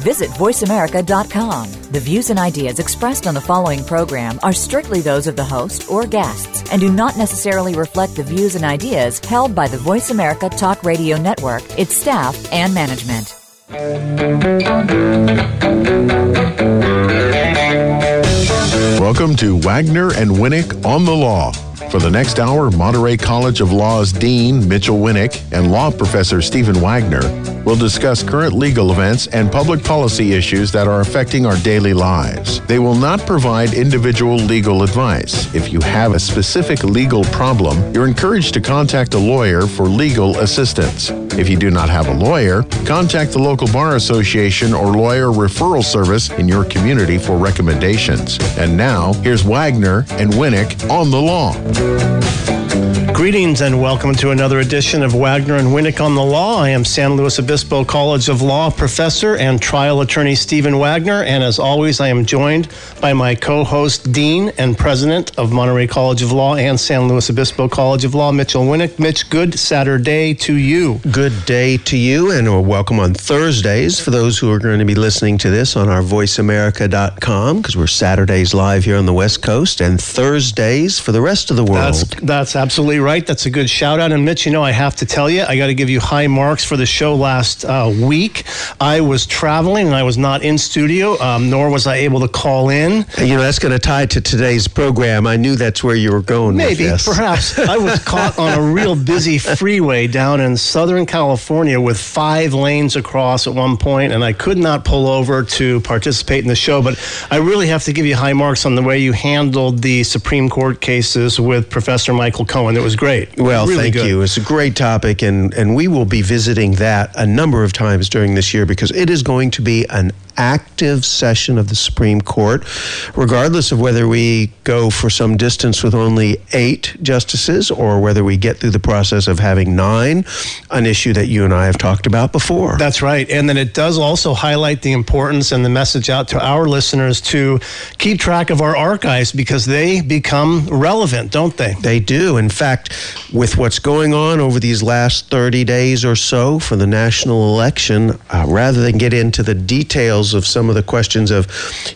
Visit VoiceAmerica.com. The views and ideas expressed on the following program are strictly those of the host or guests and do not necessarily reflect the views and ideas held by the Voice America Talk Radio Network, its staff, and management. Welcome to Wagner and Winnick on the Law. For the next hour, Monterey College of Law's Dean Mitchell Winnick and law professor Stephen Wagner will discuss current legal events and public policy issues that are affecting our daily lives. They will not provide individual legal advice. If you have a specific legal problem, you're encouraged to contact a lawyer for legal assistance. If you do not have a lawyer, contact the local bar association or lawyer referral service in your community for recommendations. And now, here's Wagner and Winnick on the law. Greetings and welcome to another edition of Wagner and Winnick on the Law. I am San Luis Obispo College of Law professor and trial attorney Stephen Wagner, and as always, I am joined by my co-host, Dean and President of Monterey College of Law and San Luis Obispo College of Law, Mitchell Winnick. Mitch, good Saturday to you. Good day to you, and a welcome on Thursdays for those who are going to be listening to this on our VoiceAmerica.com because we're Saturdays live here on the West Coast, and Thursdays for the rest of the world. That's, that's absolutely right. That's a good shout out. And Mitch, you know, I have to tell you, I got to give you high marks for the show last uh, week. I was traveling and I was not in studio, um, nor was I able to call in. You know, that's going to tie to today's program. I knew that's where you were going. Maybe, perhaps. I was caught on a real busy freeway down in Southern California with five lanes across at one point, and I could not pull over to participate in the show. But I really have to give you high marks on the way you handled the Supreme Court cases with Professor Michael Cohen. It was great. Well, really thank good. you. It's a great topic, and, and we will be visiting that a number of times during this year because it is going to be an active session of the Supreme Court, regardless of whether we go for some distance with only eight justices or whether we get through the process of having nine, an issue that you and I have talked about before. That's right. And then it does also highlight the importance and the message out to our listeners to keep track of our archives because they become relevant, don't they? They do. In fact, with what's going on over these last 30 days or so for the national election, uh, rather than get into the details of some of the questions of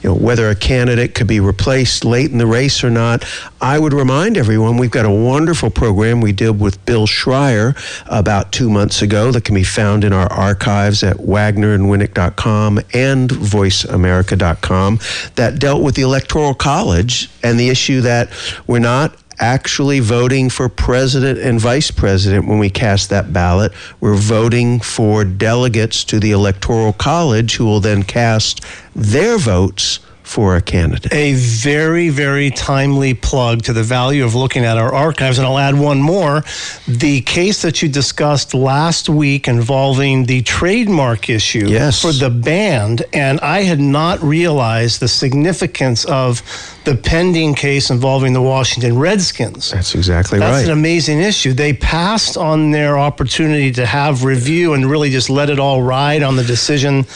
you know, whether a candidate could be replaced late in the race or not, I would remind everyone we've got a wonderful program we did with Bill Schreier about two months ago that can be found in our archives at wagnerandwinnick.com and voiceamerica.com that dealt with the Electoral College and the issue that we're not actually voting for president and vice president when we cast that ballot. We're voting for delegates to the Electoral College who will then cast their votes for a candidate. A very, very timely plug to the value of looking at our archives. And I'll add one more. The case that you discussed last week involving the trademark issue Yes. for the band, and I had not realized the significance of the pending case involving the Washington Redskins. That's exactly right. That's an amazing issue. They passed on their opportunity to have review and really just let it all ride on the decision.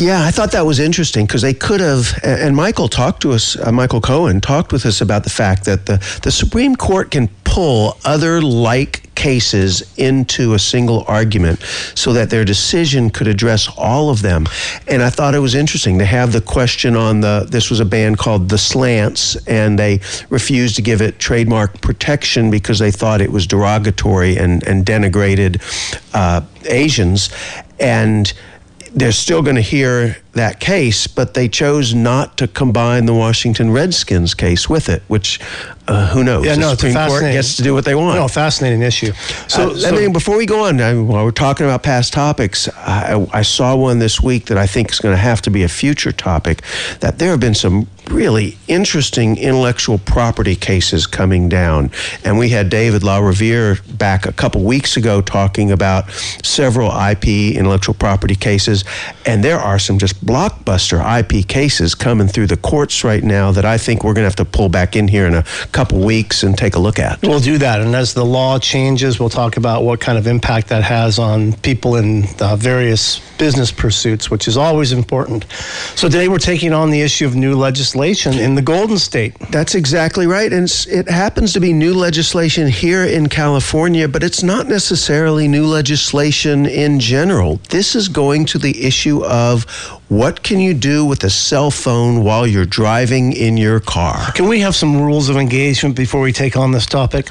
Yeah, I thought that was interesting because they could have, and Michael talked to us, uh, Michael Cohen talked with us about the fact that the, the Supreme Court can pull other like cases into a single argument so that their decision could address all of them. And I thought it was interesting. to have the question on the, this was a band called The Slants, and they refused to give it trademark protection because they thought it was derogatory and, and denigrated uh, Asians. And they're still going to hear that case, but they chose not to combine the Washington Redskins case with it, which uh, who knows? Yeah, no, it's a Supreme Court gets to do what they want. No, fascinating issue. So, I mean, before we go on, I, while we're talking about past topics, I, I saw one this week that I think is going to have to be a future topic. That there have been some really interesting intellectual property cases coming down, and we had David La Revere back a couple weeks ago talking about several IP intellectual property cases, and there are some just blockbuster IP cases coming through the courts right now that I think we're going to have to pull back in here in a couple weeks and take a look at. We'll do that. And as the law changes, we'll talk about what kind of impact that has on people in uh, various business pursuits, which is always important. So today we're taking on the issue of new legislation in the Golden State. That's exactly right. And it happens to be new legislation here in California, but it's not necessarily new legislation in general. This is going to the issue of what can you do with a cell phone while you're driving in your car? Can we have some rules of engagement before we take on this topic?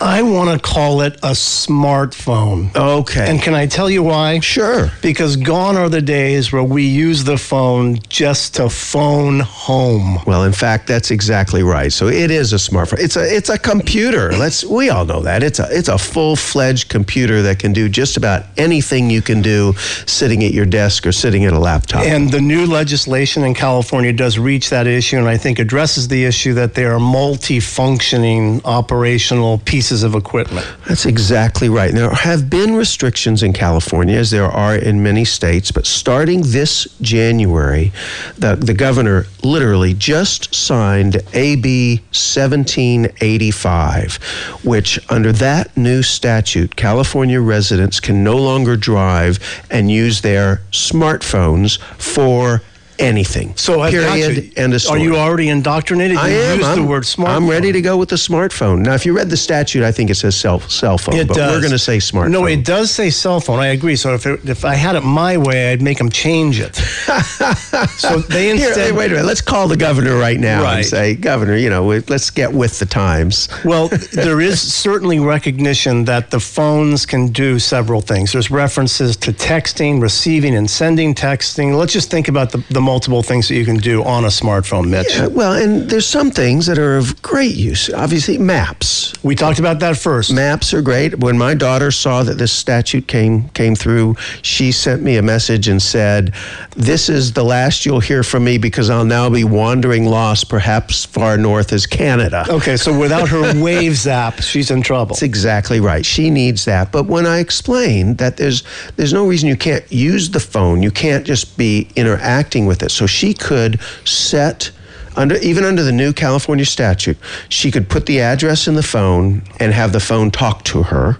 I want to call it a smartphone. Okay. And can I tell you why? Sure. Because gone are the days where we use the phone just to phone home. Well, in fact, that's exactly right. So it is a smartphone. It's a it's a computer. Let's we all know that. It's a it's a full-fledged computer that can do just about anything you can do sitting at your desk or sitting at a laptop. And the new legislation in California does reach that issue and I think addresses the issue that they are multi-functioning operational pieces pieces of equipment. That's exactly right. There have been restrictions in California, as there are in many states, but starting this January, the, the governor literally just signed AB 1785, which under that new statute, California residents can no longer drive and use their smartphones for anything. So period. End of story. Are you already indoctrinated? You I am. Use I'm, the word smartphone. I'm ready to go with the smartphone. Now, if you read the statute, I think it says cell cell phone, it but does. we're going to say smartphone. No, it does say cell phone. I agree. So if it, if I had it my way, I'd make them change it. so they instead. Here, wait a minute. Let's call the governor right now right. and say, Governor, you know, let's get with the times. well, there is certainly recognition that the phones can do several things. There's references to texting, receiving, and sending texting. Let's just think about the, the multiple things that you can do on a smartphone, Mitch. Yeah, well, and there's some things that are of great use. Obviously, maps. We talked about that first. Maps are great. When my daughter saw that this statute came came through, she sent me a message and said, "This is the last you'll hear from me because I'll now be wandering lost, perhaps far north as Canada." Okay, so without her Waze app, she's in trouble. That's exactly right. She needs that. But when I explained that there's there's no reason you can't use the phone, you can't just be interacting with it. So she could set under even under the new California statute, she could put the address in the phone and have the phone talk to her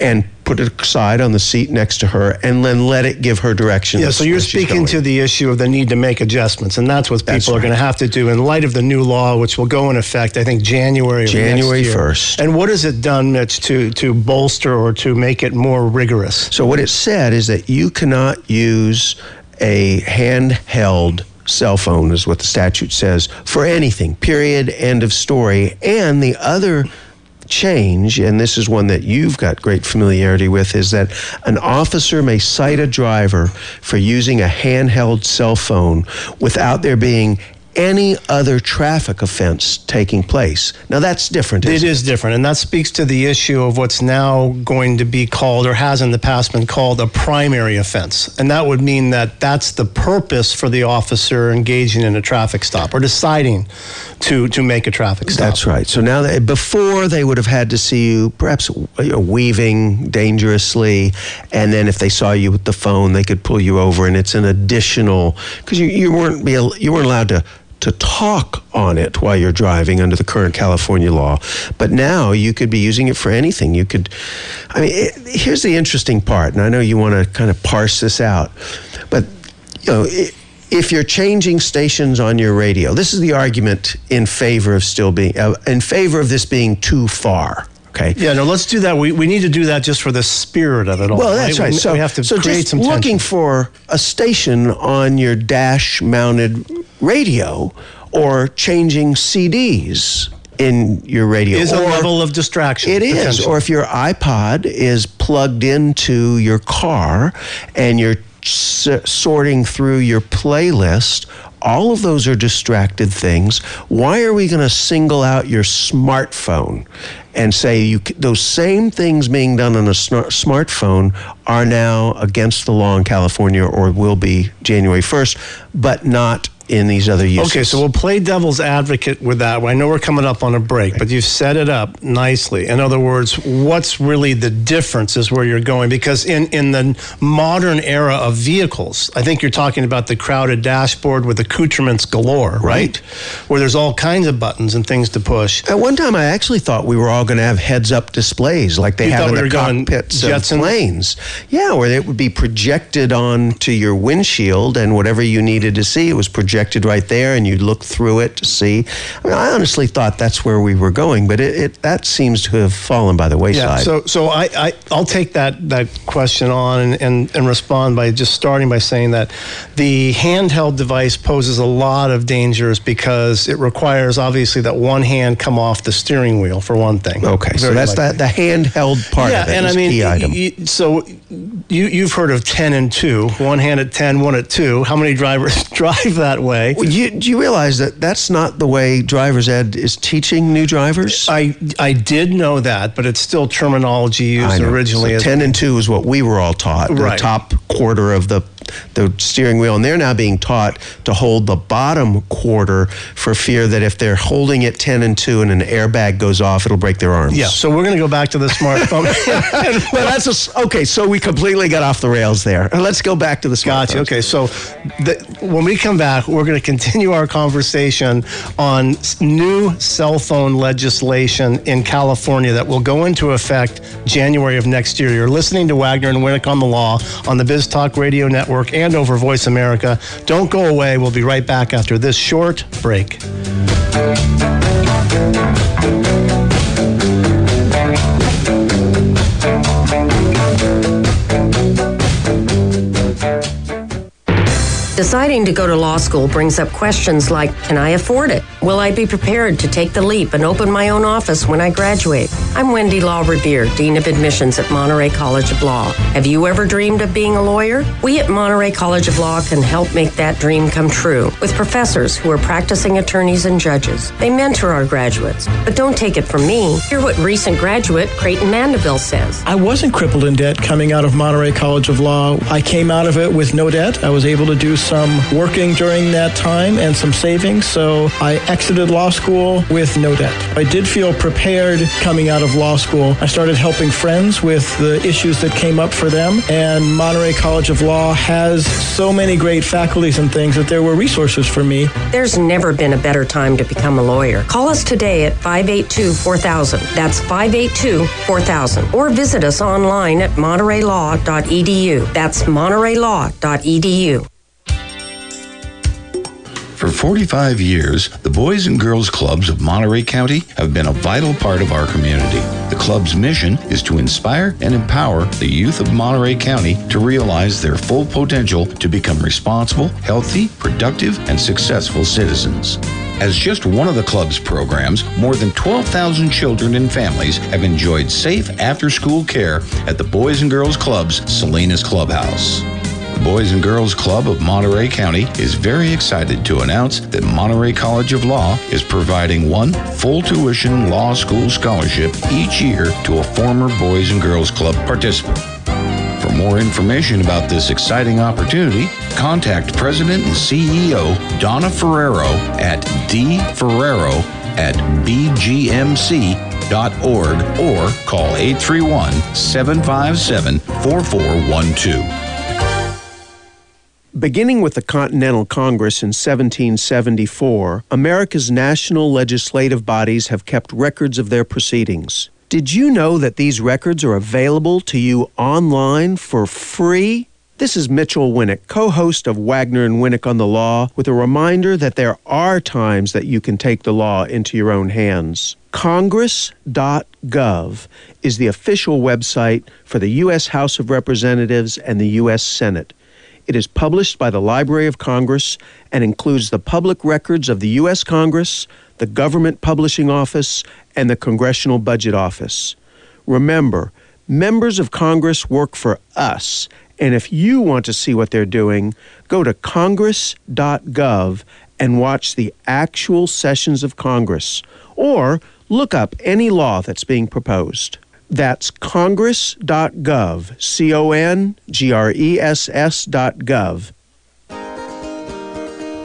and put it aside on the seat next to her and then let it give her directions. Yeah, so you're speaking to the issue of the need to make adjustments, and that's what people that's are right. going to have to do in light of the new law, which will go in effect, I think, January January 1st. 1st. And what has it done, Mitch, to, to bolster or to make it more rigorous? So what it said is that you cannot use a handheld cell phone is what the statute says for anything period end of story. And the other change and this is one that you've got great familiarity with is that an officer may cite a driver for using a handheld cell phone without there being any other traffic offense taking place. Now that's different. It is different, and that speaks to the issue of what's now going to be called, or has in the past been called, a primary offense. And that would mean that that's the purpose for the officer engaging in a traffic stop or deciding to, to make a traffic stop. That's right. So now, that, before they would have had to see you perhaps weaving dangerously, and then if they saw you with the phone, they could pull you over, and it's an additional because you, you weren't be you weren't allowed to to talk on it while you're driving under the current California law. But now you could be using it for anything. You could, I mean, it, here's the interesting part, and I know you want to kind of parse this out, but you know. It, if you're changing stations on your radio, this is the argument in favor of still being uh, in favor of this being too far. Okay. Yeah, no, let's do that. We, we need to do that just for the spirit of it all. Well, that's right. We, so we have to so create just some looking tension. for a station on your dash-mounted radio or changing CDs in your radio is a level of distraction. it is or if your iPod is plugged into your car and you're s- sorting through your playlist all of those are distracted things. Why are we going to single out your smartphone and say you those same things being done on a smart- smartphone are now against the law in California or will be January 1st but not in these other uses. Okay, so we'll play devil's advocate with that. I know we're coming up on a break, but you've set it up nicely. In other words, what's really the difference is where you're going because in in the modern era of vehicles, I think you're talking about the crowded dashboard with accoutrements galore, right? right? Where there's all kinds of buttons and things to push. At one time, I actually thought we were all going to have heads-up displays like they You have in we the cockpits of Jetsons? planes. Yeah, where it would be projected onto your windshield, and whatever you needed to see, it was projected right there, and you'd look through it to see. I mean, I honestly thought that's where we were going, but it, it that seems to have fallen by the wayside. Yeah, so so I, I I'll take that that question on and, and, and respond by just starting by saying that the handheld device poses a lot of dangers because it requires obviously that one hand come off the steering wheel for one thing. okay, so that's likely. that the handheld part yeah, of it and I mean, item. so you you've heard of ten and two, one hand at 10, one at two. How many drivers drive that way? Well, you, do you realize that that's not the way driver's ed is teaching new drivers? I I did know that, but it's still terminology used originally So 10 and 2 is what we were all taught, the Right. top quarter of the the steering wheel and they're now being taught to hold the bottom quarter for fear that if they're holding it 10 and 2 and an airbag goes off it'll break their arms. yeah. So we're going to go back to the smartphone. well, that's a okay. So we completely got off the rails there. Uh, let's go back to the Gotcha. Okay, so the, when we come back, we're going to continue our conversation on new cell phone legislation in California that will go into effect January of next year. You're listening to Wagner and Winnick on the Law on the Biz Talk Radio Network and over Voice America. Don't go away. We'll be right back after this short break. Deciding to go to law school brings up questions like Can I afford it? Will I be prepared to take the leap and open my own office when I graduate? I'm Wendy Law Revere, Dean of Admissions at Monterey College of Law. Have you ever dreamed of being a lawyer? We at Monterey College of Law can help make that dream come true with professors who are practicing attorneys and judges. They mentor our graduates. But don't take it from me. Hear what recent graduate Creighton Mandeville says. I wasn't crippled in debt coming out of Monterey College of Law. I came out of it with no debt. I was able to do some working during that time and some savings, so I exited law school with no debt. I did feel prepared coming out of law school. I started helping friends with the issues that came up for them, and Monterey College of Law has so many great faculties and things that there were resources for me. There's never been a better time to become a lawyer. Call us today at 582 4000. That's 582 4000. Or visit us online at montereylaw.edu. That's montereylaw.edu. For 45 years, the Boys and Girls Clubs of Monterey County have been a vital part of our community. The club's mission is to inspire and empower the youth of Monterey County to realize their full potential to become responsible, healthy, productive, and successful citizens. As just one of the club's programs, more than 12,000 children and families have enjoyed safe after school care at the Boys and Girls Club's Salinas Clubhouse. Boys and Girls Club of Monterey County is very excited to announce that Monterey College of Law is providing one full tuition law school scholarship each year to a former Boys and Girls Club participant. For more information about this exciting opportunity, contact President and CEO Donna Ferrero at dferrero at bgmc.org or call 831 757 4412. Beginning with the Continental Congress in 1774, America's national legislative bodies have kept records of their proceedings. Did you know that these records are available to you online for free? This is Mitchell Winnick, co host of Wagner and Winnick on the Law, with a reminder that there are times that you can take the law into your own hands. Congress.gov is the official website for the U.S. House of Representatives and the U.S. Senate. It is published by the Library of Congress and includes the public records of the U.S. Congress, the Government Publishing Office, and the Congressional Budget Office. Remember, members of Congress work for us, and if you want to see what they're doing, go to congress.gov and watch the actual sessions of Congress, or look up any law that's being proposed. That's congress.gov, C O N G R E S S dot gov.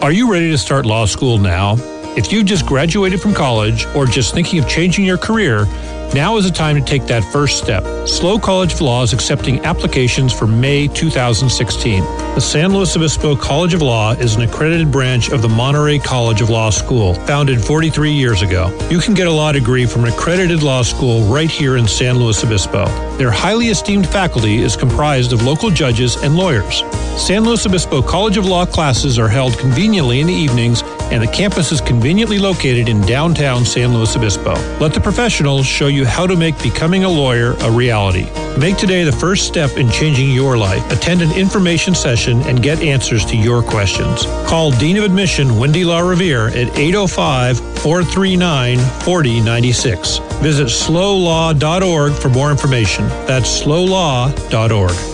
Are you ready to start law school now? If you just graduated from college or just thinking of changing your career, now is the time to take that first step. SLO College of Law is accepting applications for May 2016. The San Luis Obispo College of Law is an accredited branch of the Monterey College of Law School, founded 43 years ago. You can get a law degree from an accredited law school right here in San Luis Obispo. Their highly esteemed faculty is comprised of local judges and lawyers. San Luis Obispo College of Law classes are held conveniently in the evenings, and the campus is conveniently located in downtown San Luis Obispo. Let the professionals show you how to make becoming a lawyer a reality. Make today the first step in changing your life. Attend an information session and get answers to your questions. Call Dean of Admission Wendy Law Revere at 805 439 4096. Visit slolaw.org for more information. That's slolaw.org.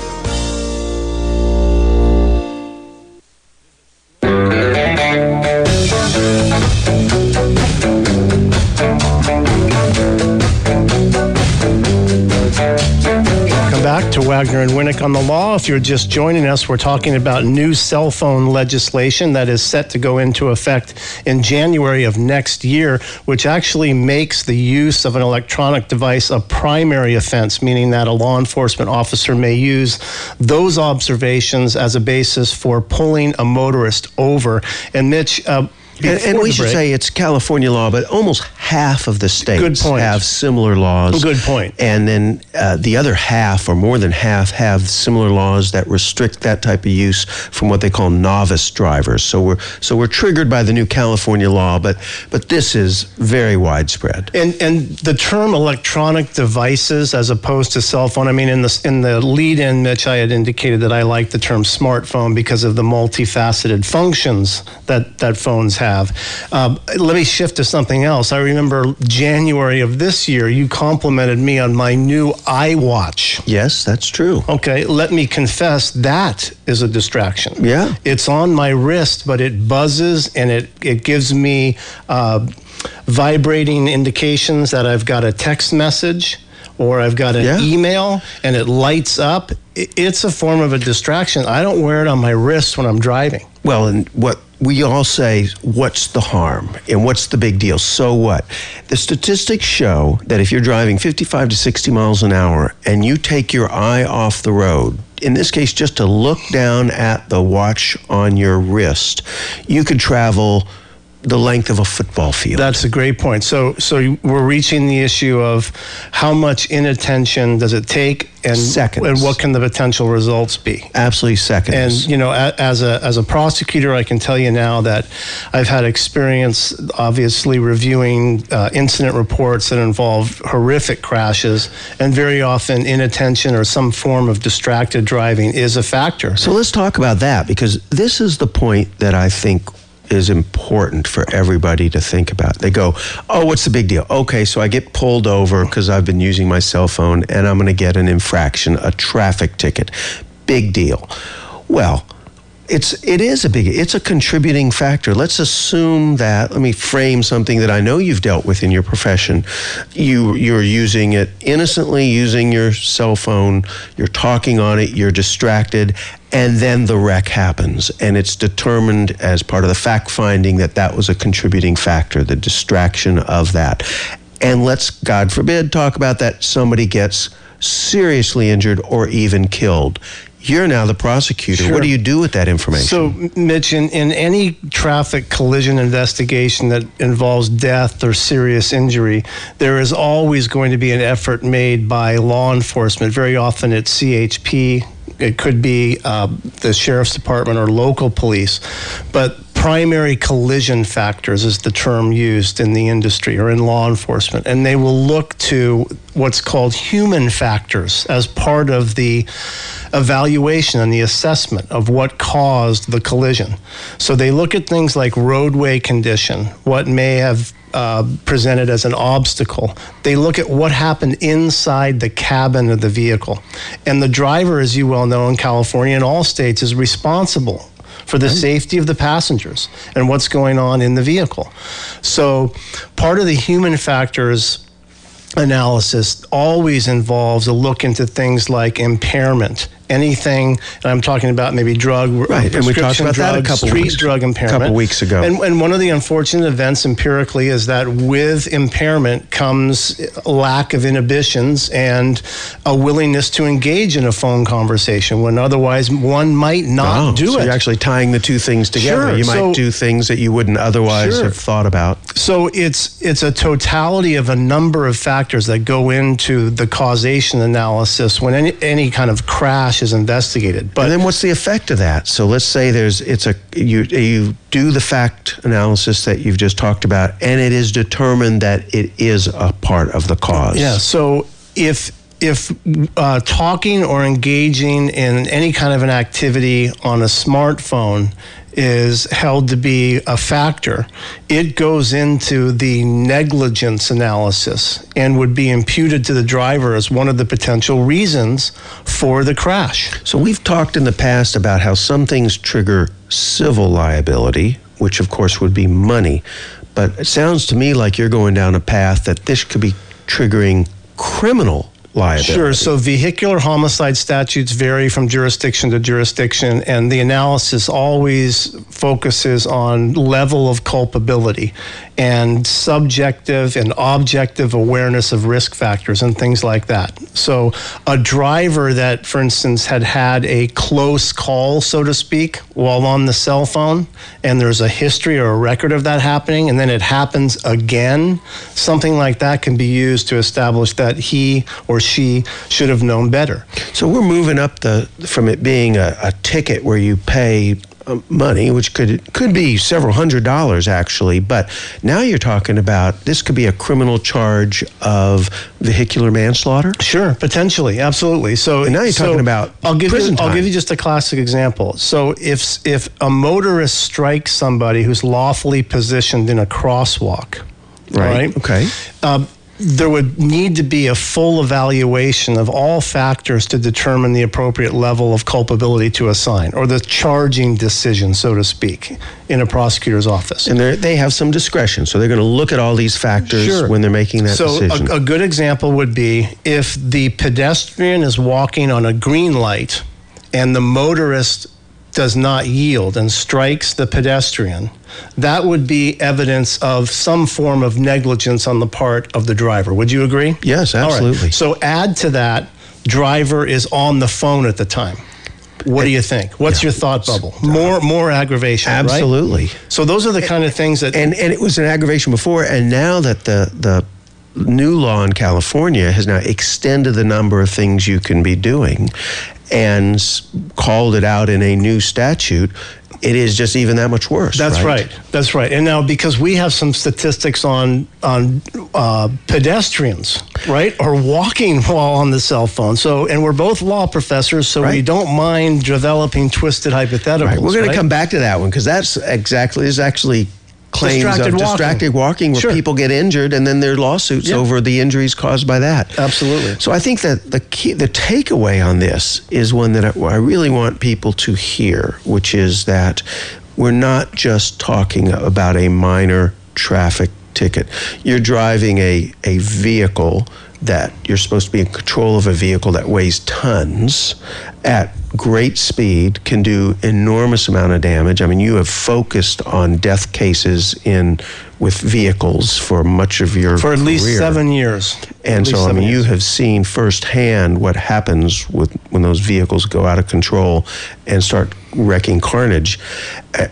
Wagner and Winnick on the law. If you're just joining us, we're talking about new cell phone legislation that is set to go into effect in January of next year, which actually makes the use of an electronic device a primary offense, meaning that a law enforcement officer may use those observations as a basis for pulling a motorist over. And Mitch, uh, and, and, we should break. say it's California law, but almost half of the states have similar laws. Good point. And then uh, the other half, or more than half, have similar laws that restrict that type of use from what they call novice drivers. So we're so we're triggered by the new California law, but but this is very widespread. And and the term electronic devices as opposed to cell phone. I mean, in the in the lead in, Mitch, I had indicated that I like the term smartphone because of the multifaceted functions that that phones have have. Um, let me shift to something else. I remember January of this year, you complimented me on my new iWatch. Yes, that's true. Okay, let me confess that is a distraction. Yeah. It's on my wrist, but it buzzes and it, it gives me uh, vibrating indications that I've got a text message or I've got an yeah. email and it lights up. It's a form of a distraction. I don't wear it on my wrist when I'm driving. Well, and what we all say, what's the harm and what's the big deal? So what? The statistics show that if you're driving 55 to 60 miles an hour and you take your eye off the road, in this case, just to look down at the watch on your wrist, you could travel the length of a football field. That's a great point. So, so we're reaching the issue of how much inattention does it take, and seconds, and what can the potential results be? Absolutely seconds. And you know, as a as a prosecutor, I can tell you now that I've had experience, obviously reviewing uh, incident reports that involve horrific crashes, and very often inattention or some form of distracted driving is a factor. So let's talk about that because this is the point that I think is important for everybody to think about. They go, "Oh, what's the big deal?" Okay, so I get pulled over because I've been using my cell phone and I'm going to get an infraction, a traffic ticket. Big deal. Well, it's it is a big it's a contributing factor. Let's assume that let me frame something that i know you've dealt with in your profession. You you're using it innocently using your cell phone you're talking on it you're distracted and then the wreck happens. And it's determined as part of the fact finding that that was a contributing factor the distraction of that. And let's god forbid talk about that somebody gets seriously injured or even killed you're now the prosecutor. Sure. What do you do with that information? So, Mitch, in, in any traffic collision investigation that involves death or serious injury, there is always going to be an effort made by law enforcement. Very often it's CHP, it could be uh, the sheriff's department or local police, but primary collision factors is the term used in the industry or in law enforcement and they will look to what's called human factors as part of the evaluation and the assessment of what caused the collision so they look at things like roadway condition what may have uh, presented as an obstacle. They look at what happened inside the cabin of the vehicle. And the driver, as you well know in California and all states, is responsible for the safety of the passengers and what's going on in the vehicle. So, part of the human factors analysis always involves a look into things like impairment anything, and I'm talking about maybe drug, right? And we talked about drug, that a couple street weeks, drug impairment, a couple weeks ago. And, and one of the unfortunate events empirically is that with impairment comes lack of inhibitions and a willingness to engage in a phone conversation when otherwise one might not oh, do so it. You're actually tying the two things together. Sure. You might So- do things that you wouldn't otherwise Sure. have thought about. So it's it's a totality of a number of factors that go into the causation analysis when any, any kind of crash is investigated. But and then what's the effect of that? So let's say there's it's a you you do the fact analysis that you've just talked about, and it is determined that it is a part of the cause. Yeah. So if if uh, talking or engaging in any kind of an activity on a smartphone is held to be a factor, it goes into the negligence analysis and would be imputed to the driver as one of the potential reasons for the crash. So we've talked in the past about how some things trigger civil liability, which of course would be money. But it sounds to me like you're going down a path that this could be triggering criminal liability. Sure. So vehicular homicide statutes vary from jurisdiction to jurisdiction, and the analysis always focuses on level of culpability and subjective and objective awareness of risk factors and things like that. So a driver that, for instance, had had a close call, so to speak, while on the cell phone, and there's a history or a record of that happening, and then it happens again, something like that can be used to establish that he or she should have known better. So we're moving up the from it being a, a ticket where you pay uh, money, which could could be several hundred dollars actually, but now you're talking about this could be a criminal charge of vehicular manslaughter. Sure, potentially, absolutely. So And now you're so talking about I'll give prison you, I'll give you just a classic example. So if if a motorist strikes somebody who's lawfully positioned in a crosswalk, right? Okay. Um, there would need to be a full evaluation of all factors to determine the appropriate level of culpability to assign, or the charging decision, so to speak, in a prosecutor's office. And they they have some discretion, so they're going to look at all these factors Sure. when they're making that so decision. A, a good example would be if the pedestrian is walking on a green light and the motorist does not yield and strikes the pedestrian, that would be evidence of some form of negligence on the part of the driver. Would you agree? Yes, All right. absolutely. So add to that, driver is on the phone at the time. What do you think? What's your thought bubble? More more aggravation, right? Absolutely. So those are the kind of things that and and it was an aggravation before, and now that the the new law in California has now extended the number of things you can be doing, and called it out in a new statute, it is just even that much worse. That's right. That's right. And now because we have some statistics on on uh, pedestrians, right, or walking while on the cell phone. So, and we're both law professors, so we don't mind developing twisted hypotheticals. Right. We're going right? to come back to that one because that's exactly is actually claims Distracted of walking. distracted walking where Sure. people get injured and then there are lawsuits Yeah. over the injuries caused by that. Absolutely. So I think that the key, the takeaway on this is one that I, I really want people to hear, which is that we're not just talking about a minor traffic ticket. You're driving a, a vehicle that you're supposed to be in control of a vehicle that weighs tons at great speed can do enormous amount of damage. I mean, you have focused on death cases in with vehicles for much of your for at least seven years. And so, I mean, you have seen firsthand what happens with when those vehicles go out of control and start wrecking carnage. Uh,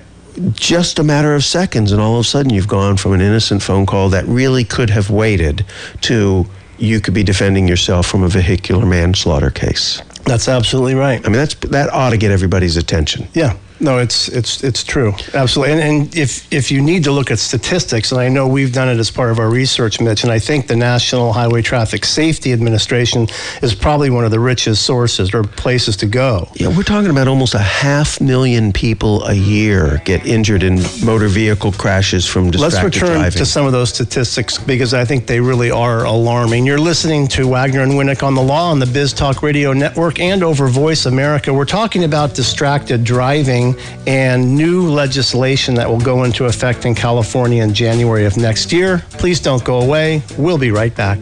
Just a matter of seconds, and all of a sudden, you've gone from an innocent phone call that really could have waited to you could be defending yourself from a vehicular manslaughter case. That's absolutely right. I mean, that's that ought to get everybody's attention. Yeah. No, it's it's it's true. Absolutely. And, and if if you need to look at statistics, and I know we've done it as part of our research, Mitch, and I think the National Highway Traffic Safety Administration is probably one of the richest sources or places to go. Yeah, we're talking about almost a half million people a year get injured in motor vehicle crashes from distracted Let's return driving. to some of those statistics because I think they really are alarming. You're listening to Wagner and Winnick on the Law on the Biz Talk Radio Network and over Voice America. We're talking about distracted driving and new legislation that will go into effect in California in January of next year. Please don't go away. We'll be right back.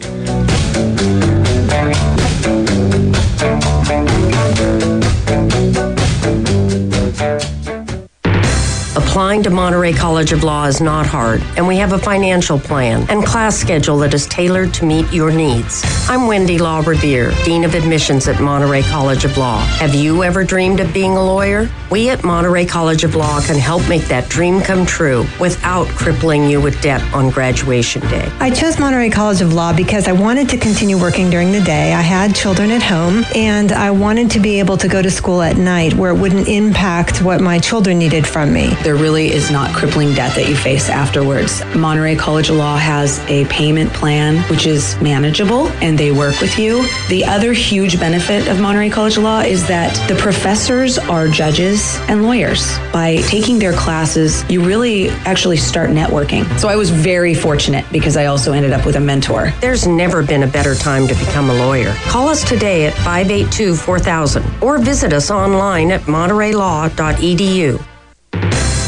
Applying to Monterey College of Law is not hard, and we have a financial plan and class schedule that is tailored to meet your needs. I'm Wendy Law Revere, Dean of Admissions at Monterey College of Law. Have you ever dreamed of being a lawyer? We at Monterey College of Law can help make that dream come true without crippling you with debt on graduation day. I chose Monterey College of Law because I wanted to continue working during the day. I had children at home, and I wanted to be able to go to school at night where it wouldn't impact what my children needed from me. There really is not crippling debt that you face afterwards. Monterey College of Law has a payment plan which is manageable and they work with you. The other huge benefit of Monterey College of Law is that the professors are judges and lawyers. By taking their classes, you really actually start networking. So I was very fortunate because I also ended up with a mentor. There's never been a better time to become a lawyer. Call us today at 582 4000 or visit us online at montereylaw.edu.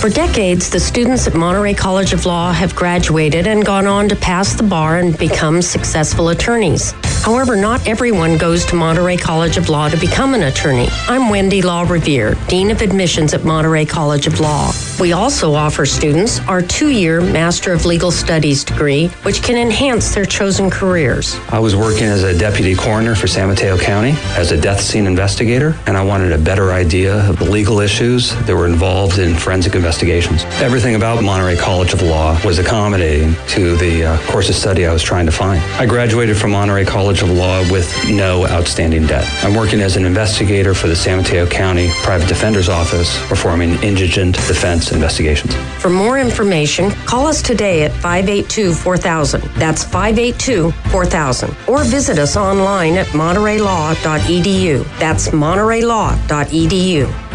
For decades, the students at Monterey College of Law have graduated and gone on to pass the bar and become successful attorneys. However, not everyone goes to Monterey College of Law to become an attorney. I'm Wendy Law Revere, Dean of Admissions at Monterey College of Law. We also offer students our two year Master of Legal Studies degree, which can enhance their chosen careers. I was working as a deputy coroner for San Mateo County as a death scene investigator, and I wanted a better idea of the legal issues that were involved in forensic investigations. Everything about Monterey College of Law was accommodating to the uh, course of study I was trying to find. I graduated from Monterey College of Law with no outstanding debt. I'm working as an investigator for the San Mateo County Private Defender's Office, performing indigent defense investigations. For more information, call us today at 582 4000. That's 582 4000. Or visit us online at montereylaw.edu. That's montereylaw.edu.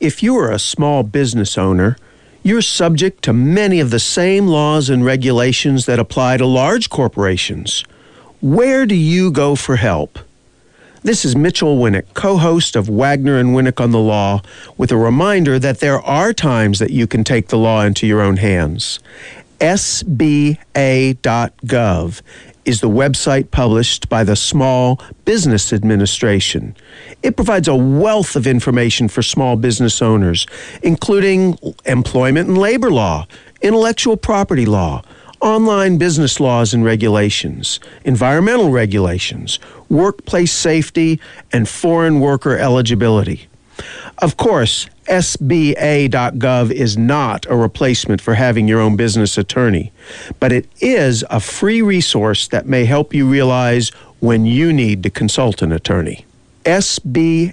If you are a small business owner, you're subject to many of the same laws and regulations that apply to large corporations. Where do you go for help? This is Mitchell Winnick, co host of Wagner and Winnick on the Law, with a reminder that there are times that you can take the law into your own hands. SBA.gov is the website published by the Small Business Administration. It provides a wealth of information for small business owners, including employment and labor law, intellectual property law, online business laws and regulations, environmental regulations, workplace safety, and foreign worker eligibility. Of course, SBA.gov is not a replacement for having your own business attorney, but it is a free resource that may help you realize when you need to consult an attorney. SBA.gov.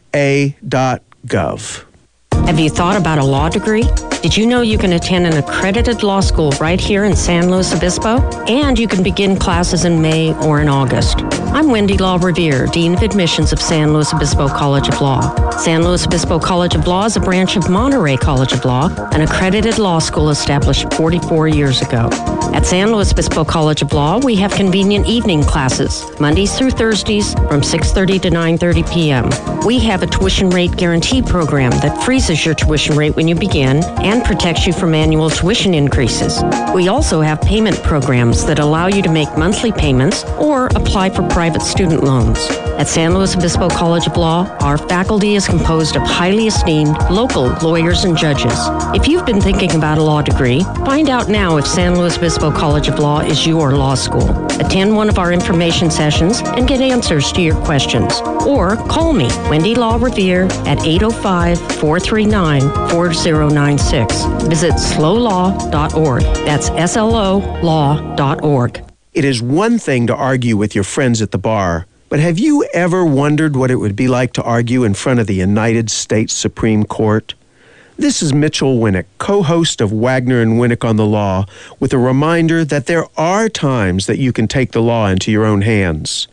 Have you thought about a law degree? Did you know you can attend an accredited law school right here in San Luis Obispo? And you can begin classes in May or in August. I'm Wendy Law Revere, Dean of Admissions of San Luis Obispo College of Law. San Luis Obispo College of Law is a branch of Monterey College of Law, an accredited law school established 44 years ago. At San Luis Obispo College of Law, we have convenient evening classes, Mondays through Thursdays from 6:30 to 9:30 p.m. We have a tuition rate guarantee program that freezes your tuition rate when you begin and protects you from annual tuition increases. We also have payment programs that allow you to make monthly payments or apply for private student loans. At San Luis Obispo College of Law, our faculty is composed of highly esteemed local lawyers and judges. If you've been thinking about a law degree, find out now if San Luis Obispo College of Law is your law school. Attend one of our information sessions and get answers to your questions. Or call me, Wendy Law Revere, at 805 439 4096. Visit slolaw.org. That's S L O law.org. It is one thing to argue with your friends at the bar, but have you ever wondered what it would be like to argue in front of the United States Supreme Court? This is Mitchell Winnick, co host of Wagner and Winnick on the Law, with a reminder that there are times that you can take the law into your own hands.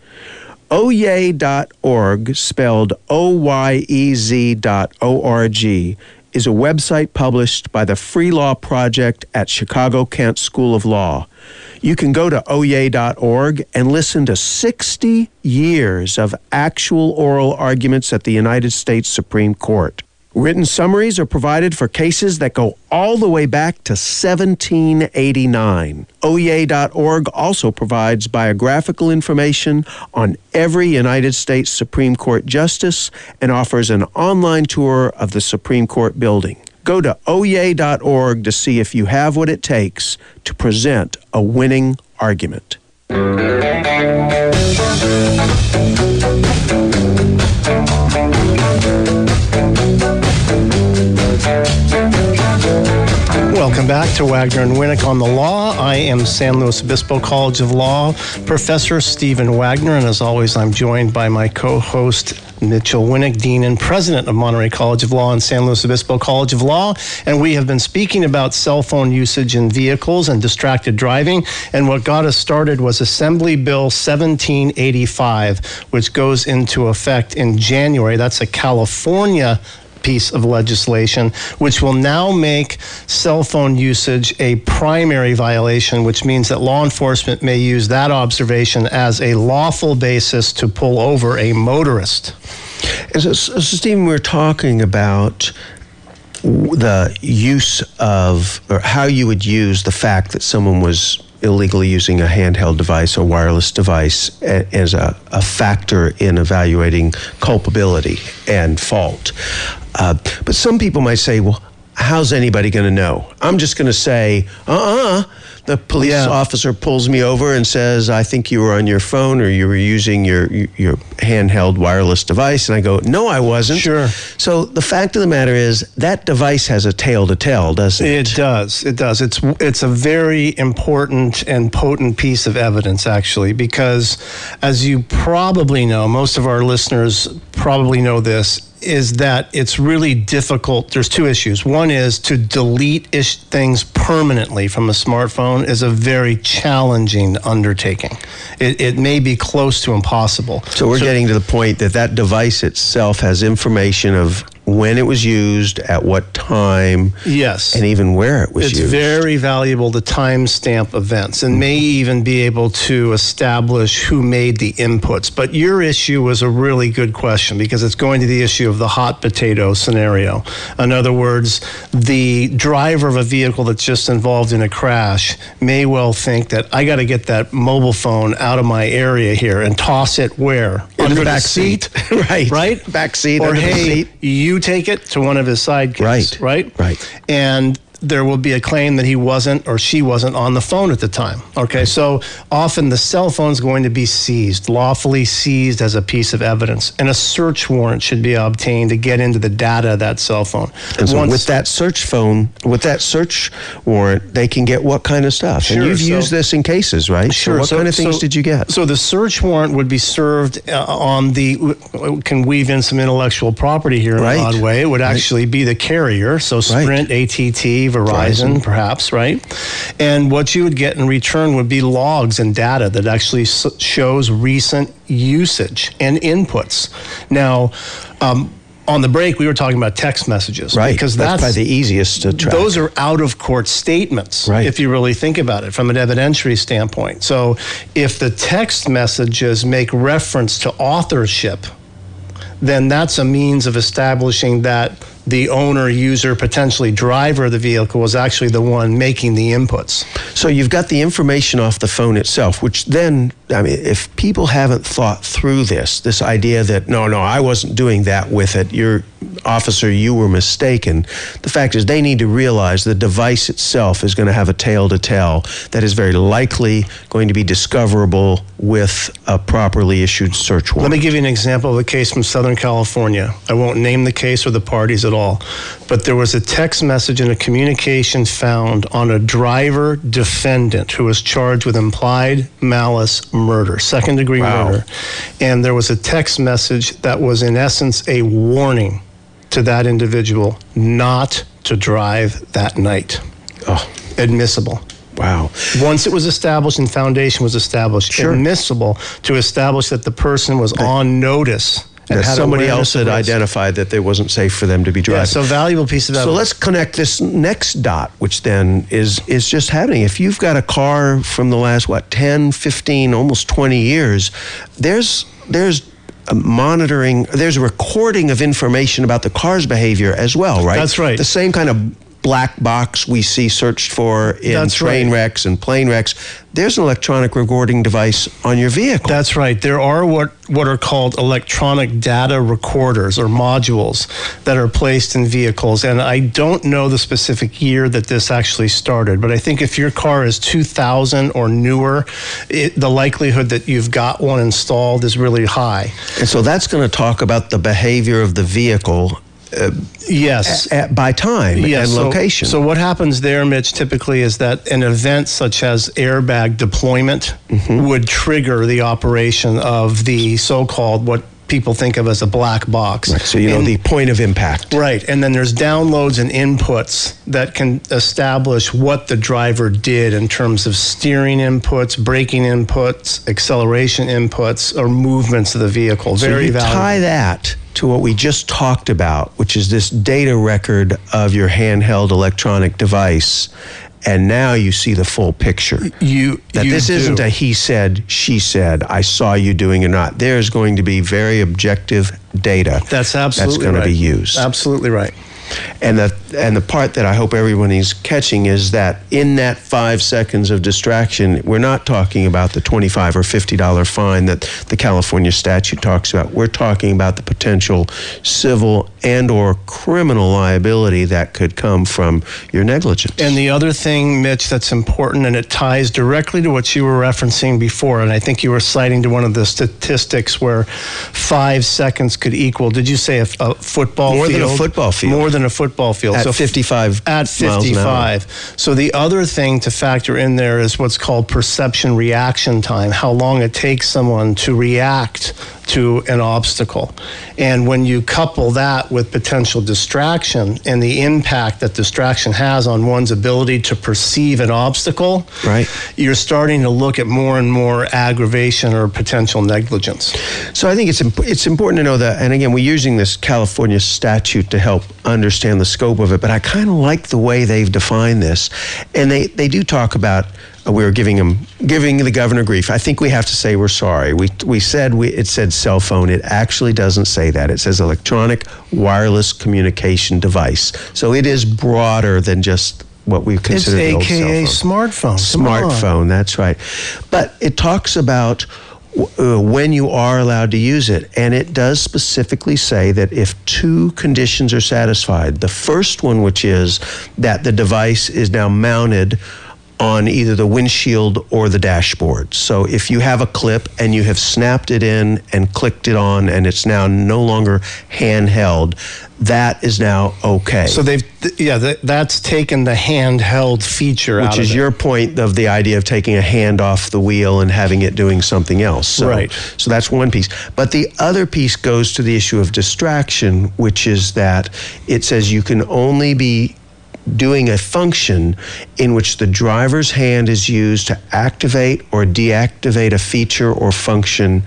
Oyez.org, spelled O Y E Z dot O R G, is a website published by the Free Law Project at Chicago Kent School of Law. You can go to oyez.org and listen to 60 years of actual oral arguments at the United States Supreme Court. Written summaries are provided for cases that go all the way back to 1789. Oyez.org also provides biographical information on every United States Supreme Court justice and offers an online tour of the Supreme Court building. Go to oyez.org to see if you have what it takes to present a winning argument. Welcome back to Wagner and Winnick on the Law. I am San Luis Obispo College of Law Professor Stephen Wagner, and as always, I'm joined by my co-host Mitchell Winnick, Dean and President of Monterey College of Law and San Luis Obispo College of Law. And we have been speaking about cell phone usage in vehicles and distracted driving. And what got us started was Assembly Bill 1785, which goes into effect in January. That's a California piece of legislation, which will now make cell phone usage a primary violation, which means that law enforcement may use that observation as a lawful basis to pull over a motorist. So, Stephen, we're talking about the use of, or how you would use the fact that someone was illegally using a handheld device, a wireless device, as a, a factor in evaluating culpability and fault. Uh, but some people might say, well, how's anybody going to know? I'm just going to say, uh uh-uh. uh The police yeah. officer pulls me over and says, I think you were on your phone or you were using your, your handheld wireless device. And I go, No, I wasn't. Sure. So the fact of the matter is, that device has a tale to tell, doesn't it? It does. It does. It's, it's a very important and potent piece of evidence, actually, because as you probably know, most of our listeners probably know this is that it's really difficult. There's two issues. One is to delete ish things permanently from a smartphone is a very challenging undertaking. It, it may be close to impossible. So we're so, getting to the point that that device itself has information of when it was used, at what time, yes, and even where it was it's used. It's very valuable to timestamp events and may even be able to establish who made the inputs. But your issue was a really good question because it's going to the issue of the hot potato scenario. In other words, the driver of a vehicle that's just involved in a crash may well think that I got to get that mobile phone out of my area here and toss it where under the back seat, seat. right? Right, back seat. Or hey, you take it to one of his sidekicks. Right. Right. Right. And there will be a claim that he wasn't or she wasn't on the phone at the time. Okay, so often the cell phone is going to be seized, lawfully seized as a piece of evidence, and a search warrant should be obtained to get into the data of that cell phone. And so Once, with that search phone, with that search warrant, they can get what kind of stuff? Sure, and you've so, used this in cases, right? Sure. So what so, kind of things did you get? So the search warrant would be served uh, on the, can weave in some intellectual property here in right. an odd way. It would actually right. be the carrier, so Sprint, right. ATT, Verizon. Verizon perhaps, right? And what you would get in return would be logs and data that actually shows recent usage and inputs. Now, um, on the break, we were talking about text messages, right? Because that's, that's probably the easiest to track. Those are out of court statements, right? If you really think about it from an evidentiary standpoint. So, if the text messages make reference to authorship, then that's a means of establishing that the owner, user, potentially driver of the vehicle was actually the one making the inputs. So you've got the information off the phone itself, which then, I mean, if people haven't thought through this, this idea that, no, no, I wasn't doing that with it, your officer, you were mistaken. The fact is, they need to realize the device itself is going to have a tale to tell that is very likely going to be discoverable with a properly issued search warrant. Let me give you an example of a case from Southern California. I won't name the case or the parties at all, but there was a text message and a communication found on a driver defendant who was charged with implied malice murder, second degree wow. murder. And there was a text message that was, in essence, a warning to that individual not to drive that night. Oh. Admissible. Wow. Once it was established and foundation was established, sure. admissible to establish that the person was on notice and somebody else had identified that it wasn't safe for them to be driving. Yeah, so valuable piece of evidence. So let's connect this next dot, which then is is just happening. If you've got a car from the last what 10, 15, almost 20 years, there's there's monitoring there's a recording of information about the car's behavior as well right that's right the same kind of black box we see searched for in That's train right. wrecks and plane wrecks. There's an electronic recording device on your vehicle. That's right. There are what, what are called electronic data recorders or modules that are placed in vehicles. And I don't know the specific year that this actually started, but I think if your car is 2000 or newer, it, the likelihood that you've got one installed is really high. and so that's going to talk about the behavior of the vehicle uh, Yes. at, by time and so- location. So, what happens there, Mitch, typically is that an event such as airbag deployment Mm-hmm. would trigger the operation of the so-called what people think of as a black box. Right, so you know And- the point of impact. Right, and then there's downloads and inputs that can establish what the driver did in terms of steering inputs, braking inputs, acceleration inputs, or movements of the vehicle. So Very you valuable. tie that to what we just talked about, which is this data record of your handheld electronic device, and now you see the full picture. you That you this do. isn't a he said, she said, I saw you doing or not. There's going to be very objective data. That's absolutely that's going right. to be used. Absolutely right. And the and the part that I hope everyone is catching is that in that five seconds of distraction, we're not talking about the twenty-five or fifty dollar fine that the California statute talks about. We're talking about the potential civil and or criminal liability that could come from your negligence. And the other thing, Mitch, that's important, and it ties directly to what you were referencing before, and I think you were citing to one of the statistics where five seconds could equal. Did you say a, a football More field? than a football field. More than a football field. At So 55 At miles an hour. 55. So the other thing to factor in there is what's called perception reaction time. How long it takes someone to react to an obstacle. And when you couple that with potential distraction and the impact that distraction has on one's ability to perceive an obstacle, Right. you're starting to look at more and more aggravation or potential negligence. So I think it's imp- it's important to know that, and again, we're using this California statute to help understand the scope of it. But I kind of like the way they've defined this, and they they do talk about. We were giving him giving the governor grief. I think we have to say we're sorry. We we said we it said cell phone. It actually doesn't say that. It says electronic wireless communication device. So it is broader than just what we It's consider the old cell AKA phone smartphone. Smartphone. That's right. But it talks about uh, when you are allowed to use it, and it does specifically say that if two conditions are satisfied, the first one, which is that the device is now mounted on either the windshield or the dashboard. So if you have a clip and you have snapped it in and clicked it on and it's now no longer handheld, that is now okay. So they've, yeah, th- that's taken the handheld feature out Which is your point of the idea of taking a hand off the wheel and having it doing something else. So, Right. So that's one piece. But the other piece goes to the issue of distraction, which is that it says you can only be doing a function in which the driver's hand is used to activate or deactivate a feature or function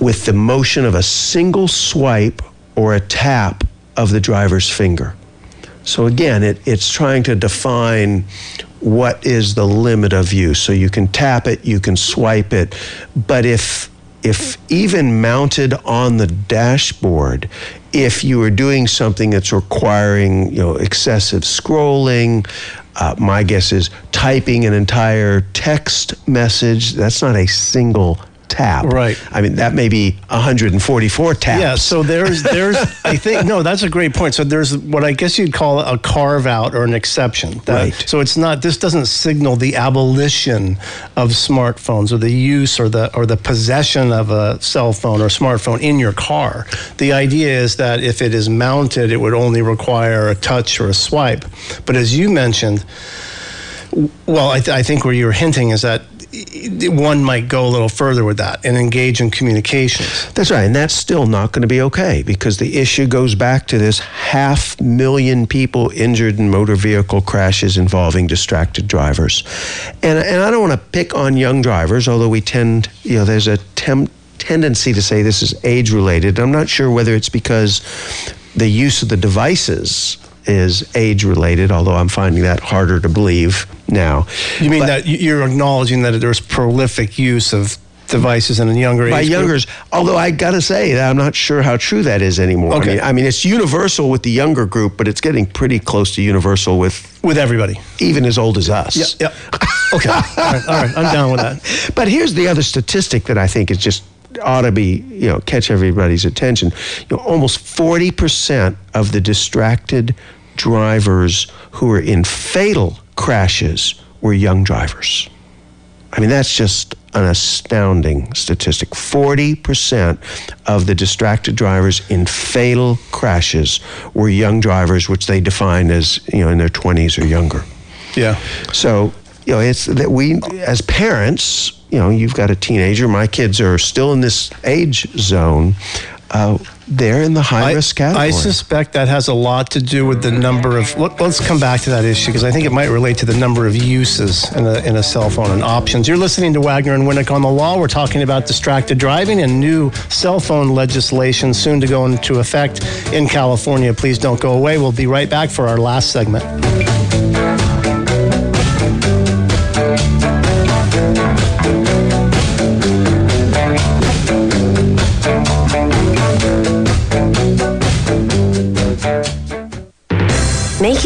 with the motion of a single swipe or a tap of the driver's finger. So again, it, it's trying to define what is the limit of use. So you can tap it, you can swipe it, but if if even mounted on the dashboard, if you are doing something that's requiring you know excessive scrolling, uh, my guess is typing an entire text message. That's not a single tap. Right. I mean, that may be 144 taps. Yeah, so there's there's I think no, that's a great point. So there's what I guess you'd call a carve out or an exception. That- Right. So it's not this doesn't signal the abolition of smartphones or the use or the or the possession of a cell phone or smartphone in your car. The idea is that if it is mounted, it would only require a touch or a swipe. But as you mentioned, well, I, th- I think where you're hinting is that one might go a little further with that and engage in communications. That's right. And that's still not going to be okay because the issue goes back to this half million people injured in motor vehicle crashes involving distracted drivers. And, and I don't want to pick on young drivers, although we tend, you know, there's a tendency to say this is age related. I'm not sure whether it's because the use of the devices is age related, although I'm finding that harder to believe now. You mean But- that you're acknowledging that there's prolific use of devices in a younger by age. group. youngers. Although I got to say that I'm not sure how true that is anymore. Okay. I mean, I mean, it's universal with the younger group, but it's getting pretty close to universal with with everybody, even as old as us. Yeah. Yep. Okay. all right. All right. I'm down with that. But here's the other statistic that I think is just ought to be, you know, catch everybody's attention. You know, almost 40% of the distracted drivers who were in fatal crashes were young drivers. I mean, that's just an astounding statistic. 40% of the distracted drivers in fatal crashes were young drivers, which they define as, you know, in their 20s or younger. Yeah. So, you know, it's that we, as parents, you know, you've got a teenager. My kids are still in this age zone. Uh, they're in the high risk category. I suspect that has a lot to do with the number of. Let, us come back to that issue because I think it might relate to the number of uses in a, in a cell phone and options. You're listening to Wagner and Winnick on the Law. We're talking about distracted driving and new cell phone legislation soon to go into effect in California. Please don't go away. We'll be right back for our last segment.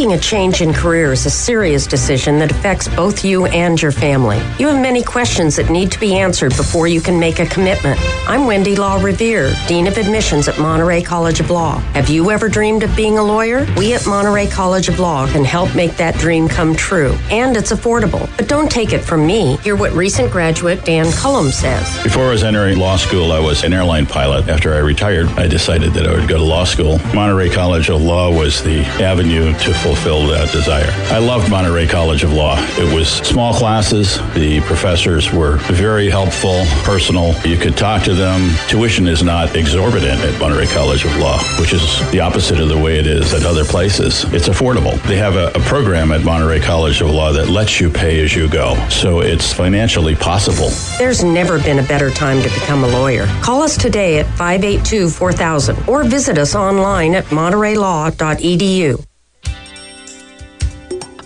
Making a change in career is a serious decision that affects both you and your family. You have many questions that need to be answered before you can make a commitment. I'm Wendy Law Revere, Dean of Admissions at Monterey College of Law. Have you ever dreamed of being a lawyer? We at Monterey College of Law can help make that dream come true. And it's affordable. But don't take it from me. Hear what recent graduate Dan Cullum says. Before I was entering law school, I was an airline pilot. After I retired, I decided that I would go to law school. Monterey College of Law was the avenue to fulfill that desire. I loved Monterey College of Law. It was small classes. The professors were very helpful, personal. You could talk to them. Tuition is not exorbitant at Monterey College of Law, which is the opposite of the way it is at other places. It's affordable. They have a, a program at Monterey College of Law that lets you pay as you go. So it's financially possible. There's never been a better time to become a lawyer. Call us today at 582 4000 or visit us online at montereylaw.edu.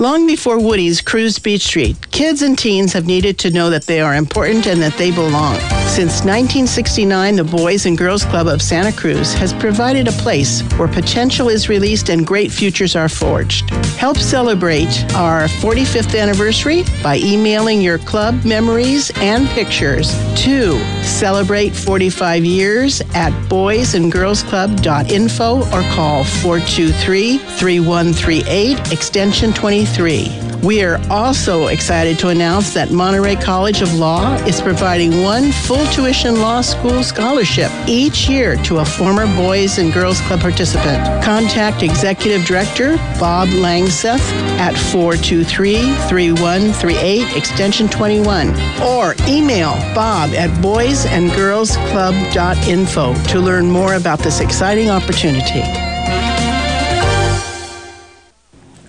Long before Woody's cruised Beach Street, kids and teens have needed to know that they are important and that they belong. Since 1969, the Boys and Girls Club of Santa Cruz has provided a place where potential is released and great futures are forged. Help celebrate our 45th anniversary by emailing your club memories and pictures to celebrate 45 years at boysandgirlsclub.info or call 423 3138 extension 23. We are also excited to announce that Monterey College of Law is providing one full tuition law school scholarship each year to a former Boys and Girls Club participant. Contact Executive Director Bob Langseth at 423-3138 extension 21 or email bob at boysandgirlsclub.info to learn more about this exciting opportunity.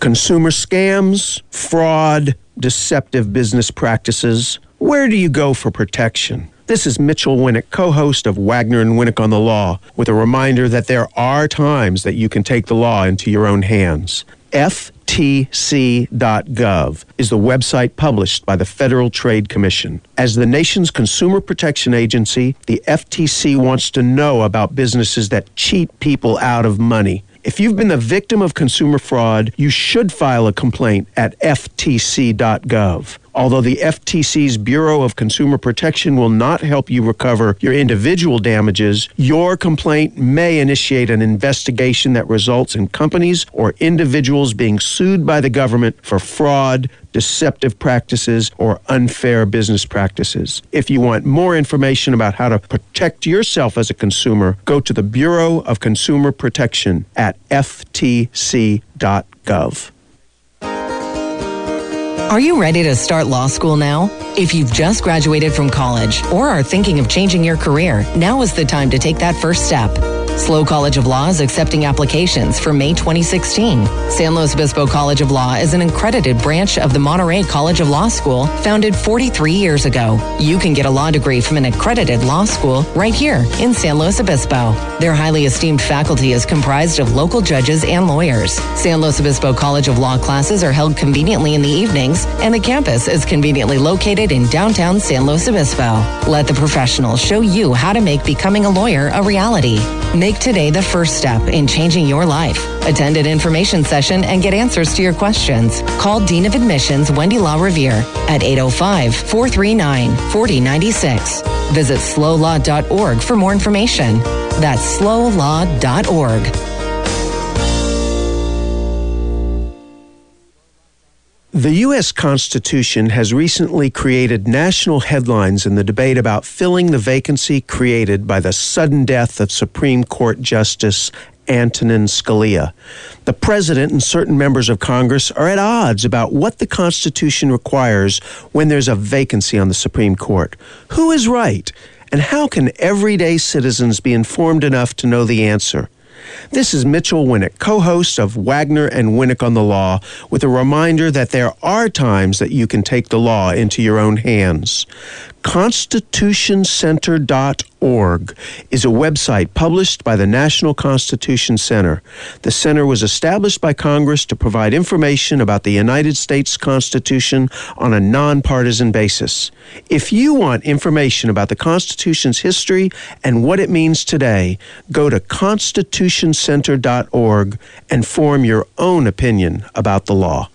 Consumer scams, fraud, deceptive business practices. Where do you go for protection? This is Mitchell Winnick, co host of Wagner and Winnick on the Law, with a reminder that there are times that you can take the law into your own hands. FTC.gov is the website published by the Federal Trade Commission. As the nation's consumer protection agency, the FTC wants to know about businesses that cheat people out of money. If you've been the victim of consumer fraud, you should file a complaint at FTC.gov. Although the FTC's Bureau of Consumer Protection will not help you recover your individual damages, your complaint may initiate an investigation that results in companies or individuals being sued by the government for fraud, deceptive practices, or unfair business practices. If you want more information about how to protect yourself as a consumer, go to the Bureau of Consumer Protection at ftc.gov. Are you ready to start law school now? If you've just graduated from college or are thinking of changing your career, now is the time to take that first step. SLO College of Law is accepting applications for May 2016. San Luis Obispo College of Law is an accredited branch of the Monterey College of Law School, founded 43 years ago. You can get a law degree from an accredited law school right here in San Luis Obispo. Their highly esteemed faculty is comprised of local judges and lawyers. San Luis Obispo College of Law classes are held conveniently in the evenings, and the campus is conveniently located in downtown San Luis Obispo. Let the professionals show you how to make becoming a lawyer a reality. Make today the first step in changing your life. Attend an information session and get answers to your questions. Call Dean of Admissions Wendy Law Revere at 805 439 4096. Visit slolaw.org for more information. That's slolaw.org. The U.S. Constitution has recently created national headlines in the debate about filling the vacancy created by the sudden death of Supreme Court Justice Antonin Scalia. The president and certain members of Congress are at odds about what the Constitution requires when there's a vacancy on the Supreme Court. Who is right? And how can everyday citizens be informed enough to know the answer? This is Mitchell Winnick, co host of Wagner and Winnick on the Law, with a reminder that there are times that you can take the law into your own hands. ConstitutionCenter.org is a website published by the National Constitution Center. The center was established by Congress to provide information about the United States Constitution on a nonpartisan basis. If you want information about the Constitution's history and what it means today, go to ConstitutionCenter.org and form your own opinion about the law.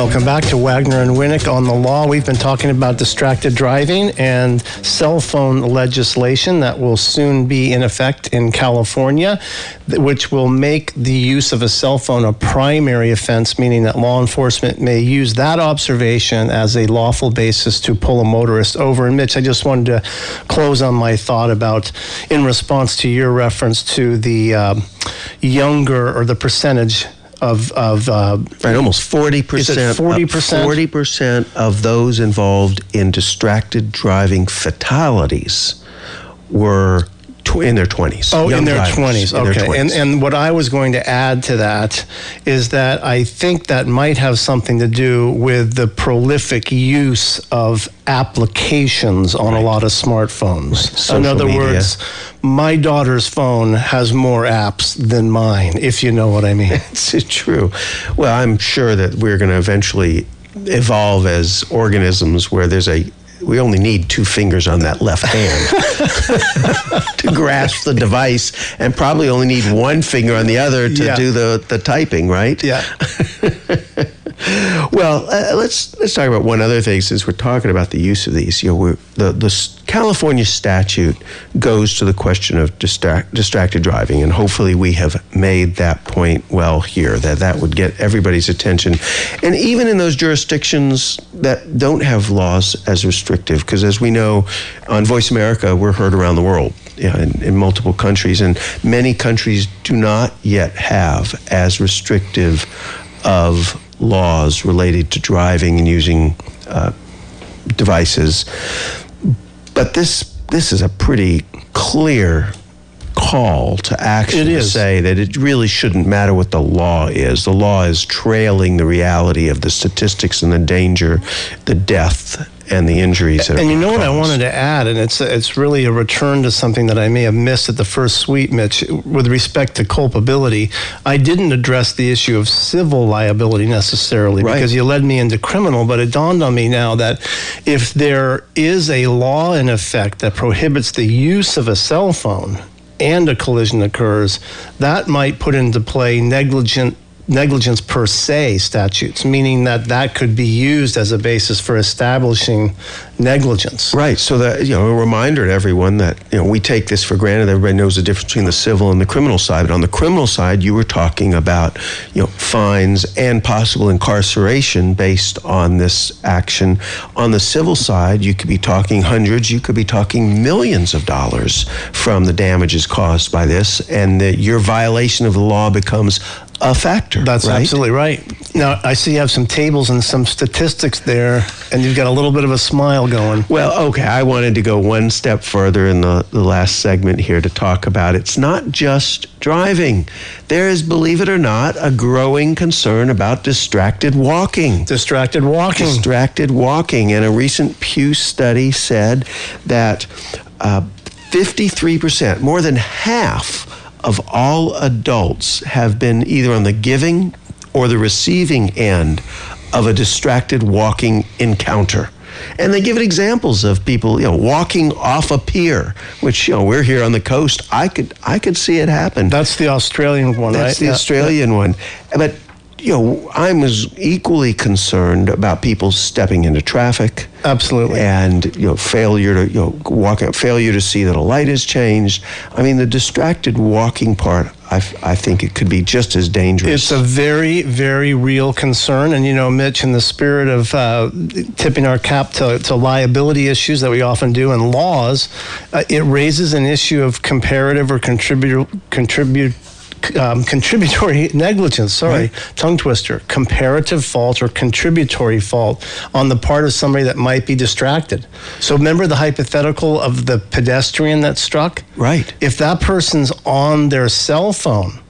Welcome back to Wagner and Winnick on the law. We've been talking about distracted driving and cell phone legislation that will soon be in effect in California, which will make the use of a cell phone a primary offense, meaning that law enforcement may use that observation as a lawful basis to pull a motorist over. And Mitch, I just wanted to close on my thought about, in response to your reference to the um, younger or the percentage of of uh, right, almost forty percent. Forty percent. Forty percent of those involved in distracted driving fatalities were tw- in their twenties. Oh, in their twenties. Okay. And and what I was going to add to that is that I think that might have something to do with the prolific use of applications on a lot of smartphones. Social in other media. words, my daughter's phone has more apps than mine, if you know what I mean. it's true. Well, I'm sure that we're going to eventually evolve as organisms where there's a we only need two fingers on that left hand to grasp the device and probably only need one finger on the other to Yeah. do the, the typing, right? Yeah. Well, uh, let's let's talk about one other thing since we're talking about the use of these. You know, the the California statute goes to the question of distract, distracted driving, and hopefully we have made that point well here that that would get everybody's attention, and even in those jurisdictions that don't have laws as restrictive, because as we know, on Voice America, we're heard around the world. Yeah, in, in multiple countries, and many countries do not yet have as restrictive of laws related to driving and using uh, devices. But this this is a pretty clear call to action to say that it really shouldn't matter what the law is. The law is trailing the reality of the statistics and the danger, the death and the injuries that are And you know what I wanted to add, and it's it's really a return to something that I may have missed at the first suite, Mitch, with respect to culpability. I didn't address the issue of civil liability necessarily Right. because you led me into criminal, but it dawned on me now that if there is a law in effect that prohibits the use of a cell phone and a collision occurs, that might put into play negligent negligence per se statutes, meaning that that could be used as a basis for establishing negligence. Right. So that you know, a reminder to everyone that you know we take this for granted. Everybody knows the difference between the civil and the criminal side. But on the criminal side, you were talking about you know fines and possible incarceration based on this action. On the civil side, you could be talking hundreds. You could be talking millions of dollars from the damages caused by this, and that your violation of the law becomes a factor. That's right? absolutely right. Now, I see you have some tables and some statistics there, and you've got a little bit of a smile going. Well, okay, I wanted to go one step further in the, the last segment here to talk about it's not just driving. There is, believe it or not, a growing concern about distracted walking. Distracted walking. Distracted walking. And a recent Pew study said that uh, 53%, more than half of all adults have been either on the giving or the receiving end of a distracted walking encounter. And they give it examples of people, you know, walking off a pier, which you know we're here on the coast. I could I could see it happen. That's the Australian one, That's right? the Yeah. Australian one. But you know, I'm as equally concerned about people stepping into traffic. Absolutely. And you know, failure to you know walk out, failure to see that a light has changed. I mean, the distracted walking part. I, I think it could be just as dangerous. It's a very, very real concern. And, you know, Mitch, in the spirit of uh, tipping our cap to, to liability issues that we often do in laws, uh, it raises an issue of comparative or contributor, contribute. Um, contributory negligence, sorry, tongue twister, comparative fault or contributory fault on the part of somebody that might be distracted. So remember the hypothetical of the pedestrian that struck? Right. If that person's on their cell phone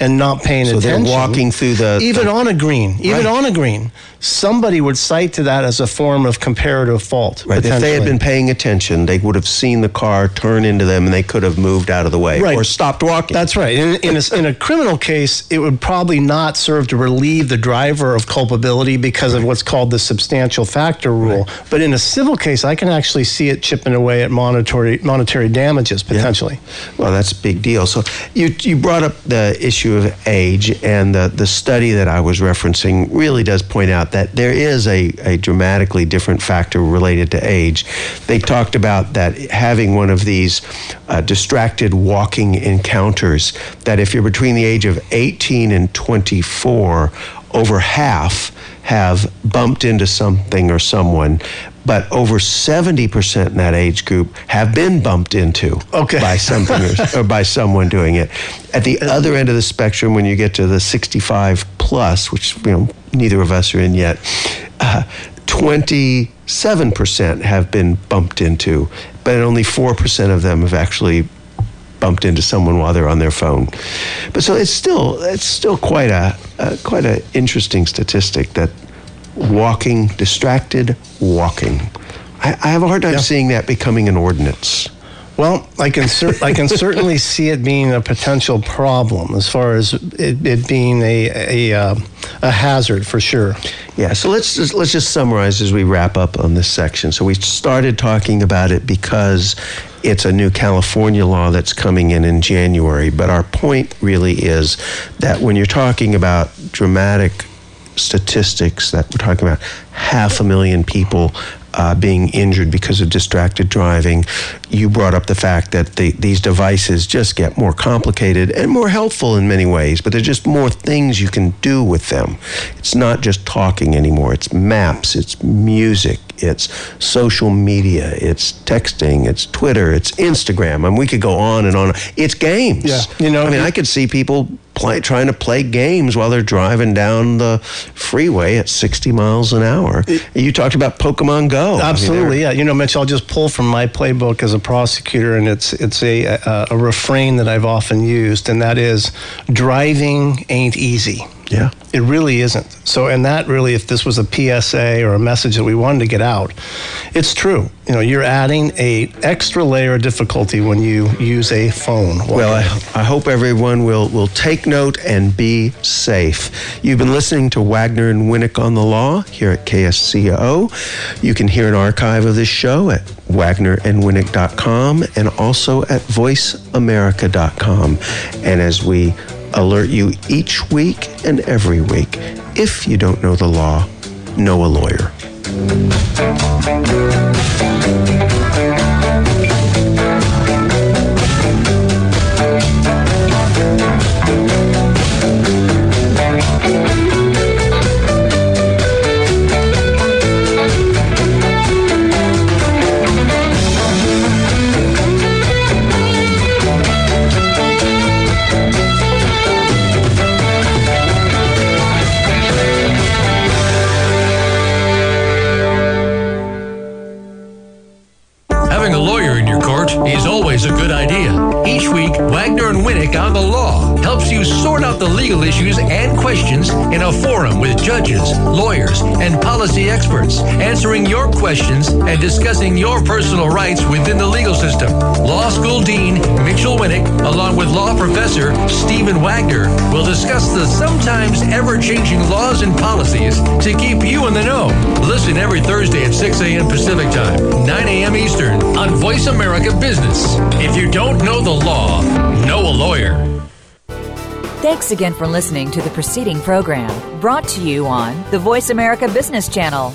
and not paying So they're walking through the- even the- on a green, even Right. on a green, somebody would cite to that as a form of comparative fault. Right. If they had been paying attention, they would have seen the car turn into them, and they could have moved out of the way Right. or stopped walking. That's right. In, in, a, in a criminal case, it would probably not serve to relieve the driver of culpability because of what's called the substantial factor rule. But in a civil case, I can actually see it chipping away at monetary monetary damages potentially. Well, that's a big deal. So you you brought up the issue of age, and the the study that I was referencing really does point out that there is a, a dramatically different factor related to age. They talked about that having one of these uh, distracted walking encounters. That if you're between the age of 18 and 24, over half have bumped into something or someone, but over 70% in that age group have been bumped into Okay. by something or, or by someone doing it. At the other end of the spectrum, when you get to the 65 plus, which you know neither of us are in yet, uh, 27% have been bumped into, but only 4% of them have actually bumped into someone while they're on their phone. But so it's still it's still quite a uh, quite an interesting statistic that walking distracted walking. I, I have a hard time seeing that becoming an ordinance. Well, I can cer- I can certainly see it being a potential problem as far as it, it being a a, uh, a hazard for sure. Yeah, so let's just, let's just summarize as we wrap up on this section. So we started talking about it because it's a new California law that's coming in in January, but our point really is that when you're talking about dramatic statistics that we're talking about half a million people uh, being injured because of distracted driving. You brought up the fact that the, these devices just get more complicated and more helpful in many ways, but there's just more things you can do with them. It's not just talking anymore, it's maps, it's music, it's social media, it's texting, it's Twitter, it's Instagram. I mean, we could go on and on. It's games. Yeah, you know, I mean, I could see people play, trying to play games while they're driving down the freeway at 60 miles an hour. you talked about Pokemon Go. I mean, Absolutely, yeah. You know, Mitch, I'll just pull from my playbook as a prosecutor, and it's it's a a, a refrain that I've often used, and that is, driving ain't easy. Yeah. It really isn't. So, and that really, if this was a PSA or a message that we wanted to get out, it's true. You know, you're adding a extra layer of difficulty when you use a phone. Well, I, I hope everyone will, will take note and be safe. You've been listening to Wagner and Winnick on the Law here at KSCO. You can hear an archive of this show at wagnerandwinnick.com and also at voiceamerica.com. And as we alert you each week and every week, if you don't know the law, know a lawyer. Questions and discussing your personal rights within the legal system. Law School Dean Mitchell Winnick, along with law professor Stephen Wagner, will discuss the sometimes ever changing laws and policies to keep you in the know. Listen every Thursday at 6 a.m. Pacific Time, 9 a.m. Eastern on Voice America Business. If you don't know the law, know a lawyer. Thanks again for listening to the preceding program brought to you on the Voice America Business Channel.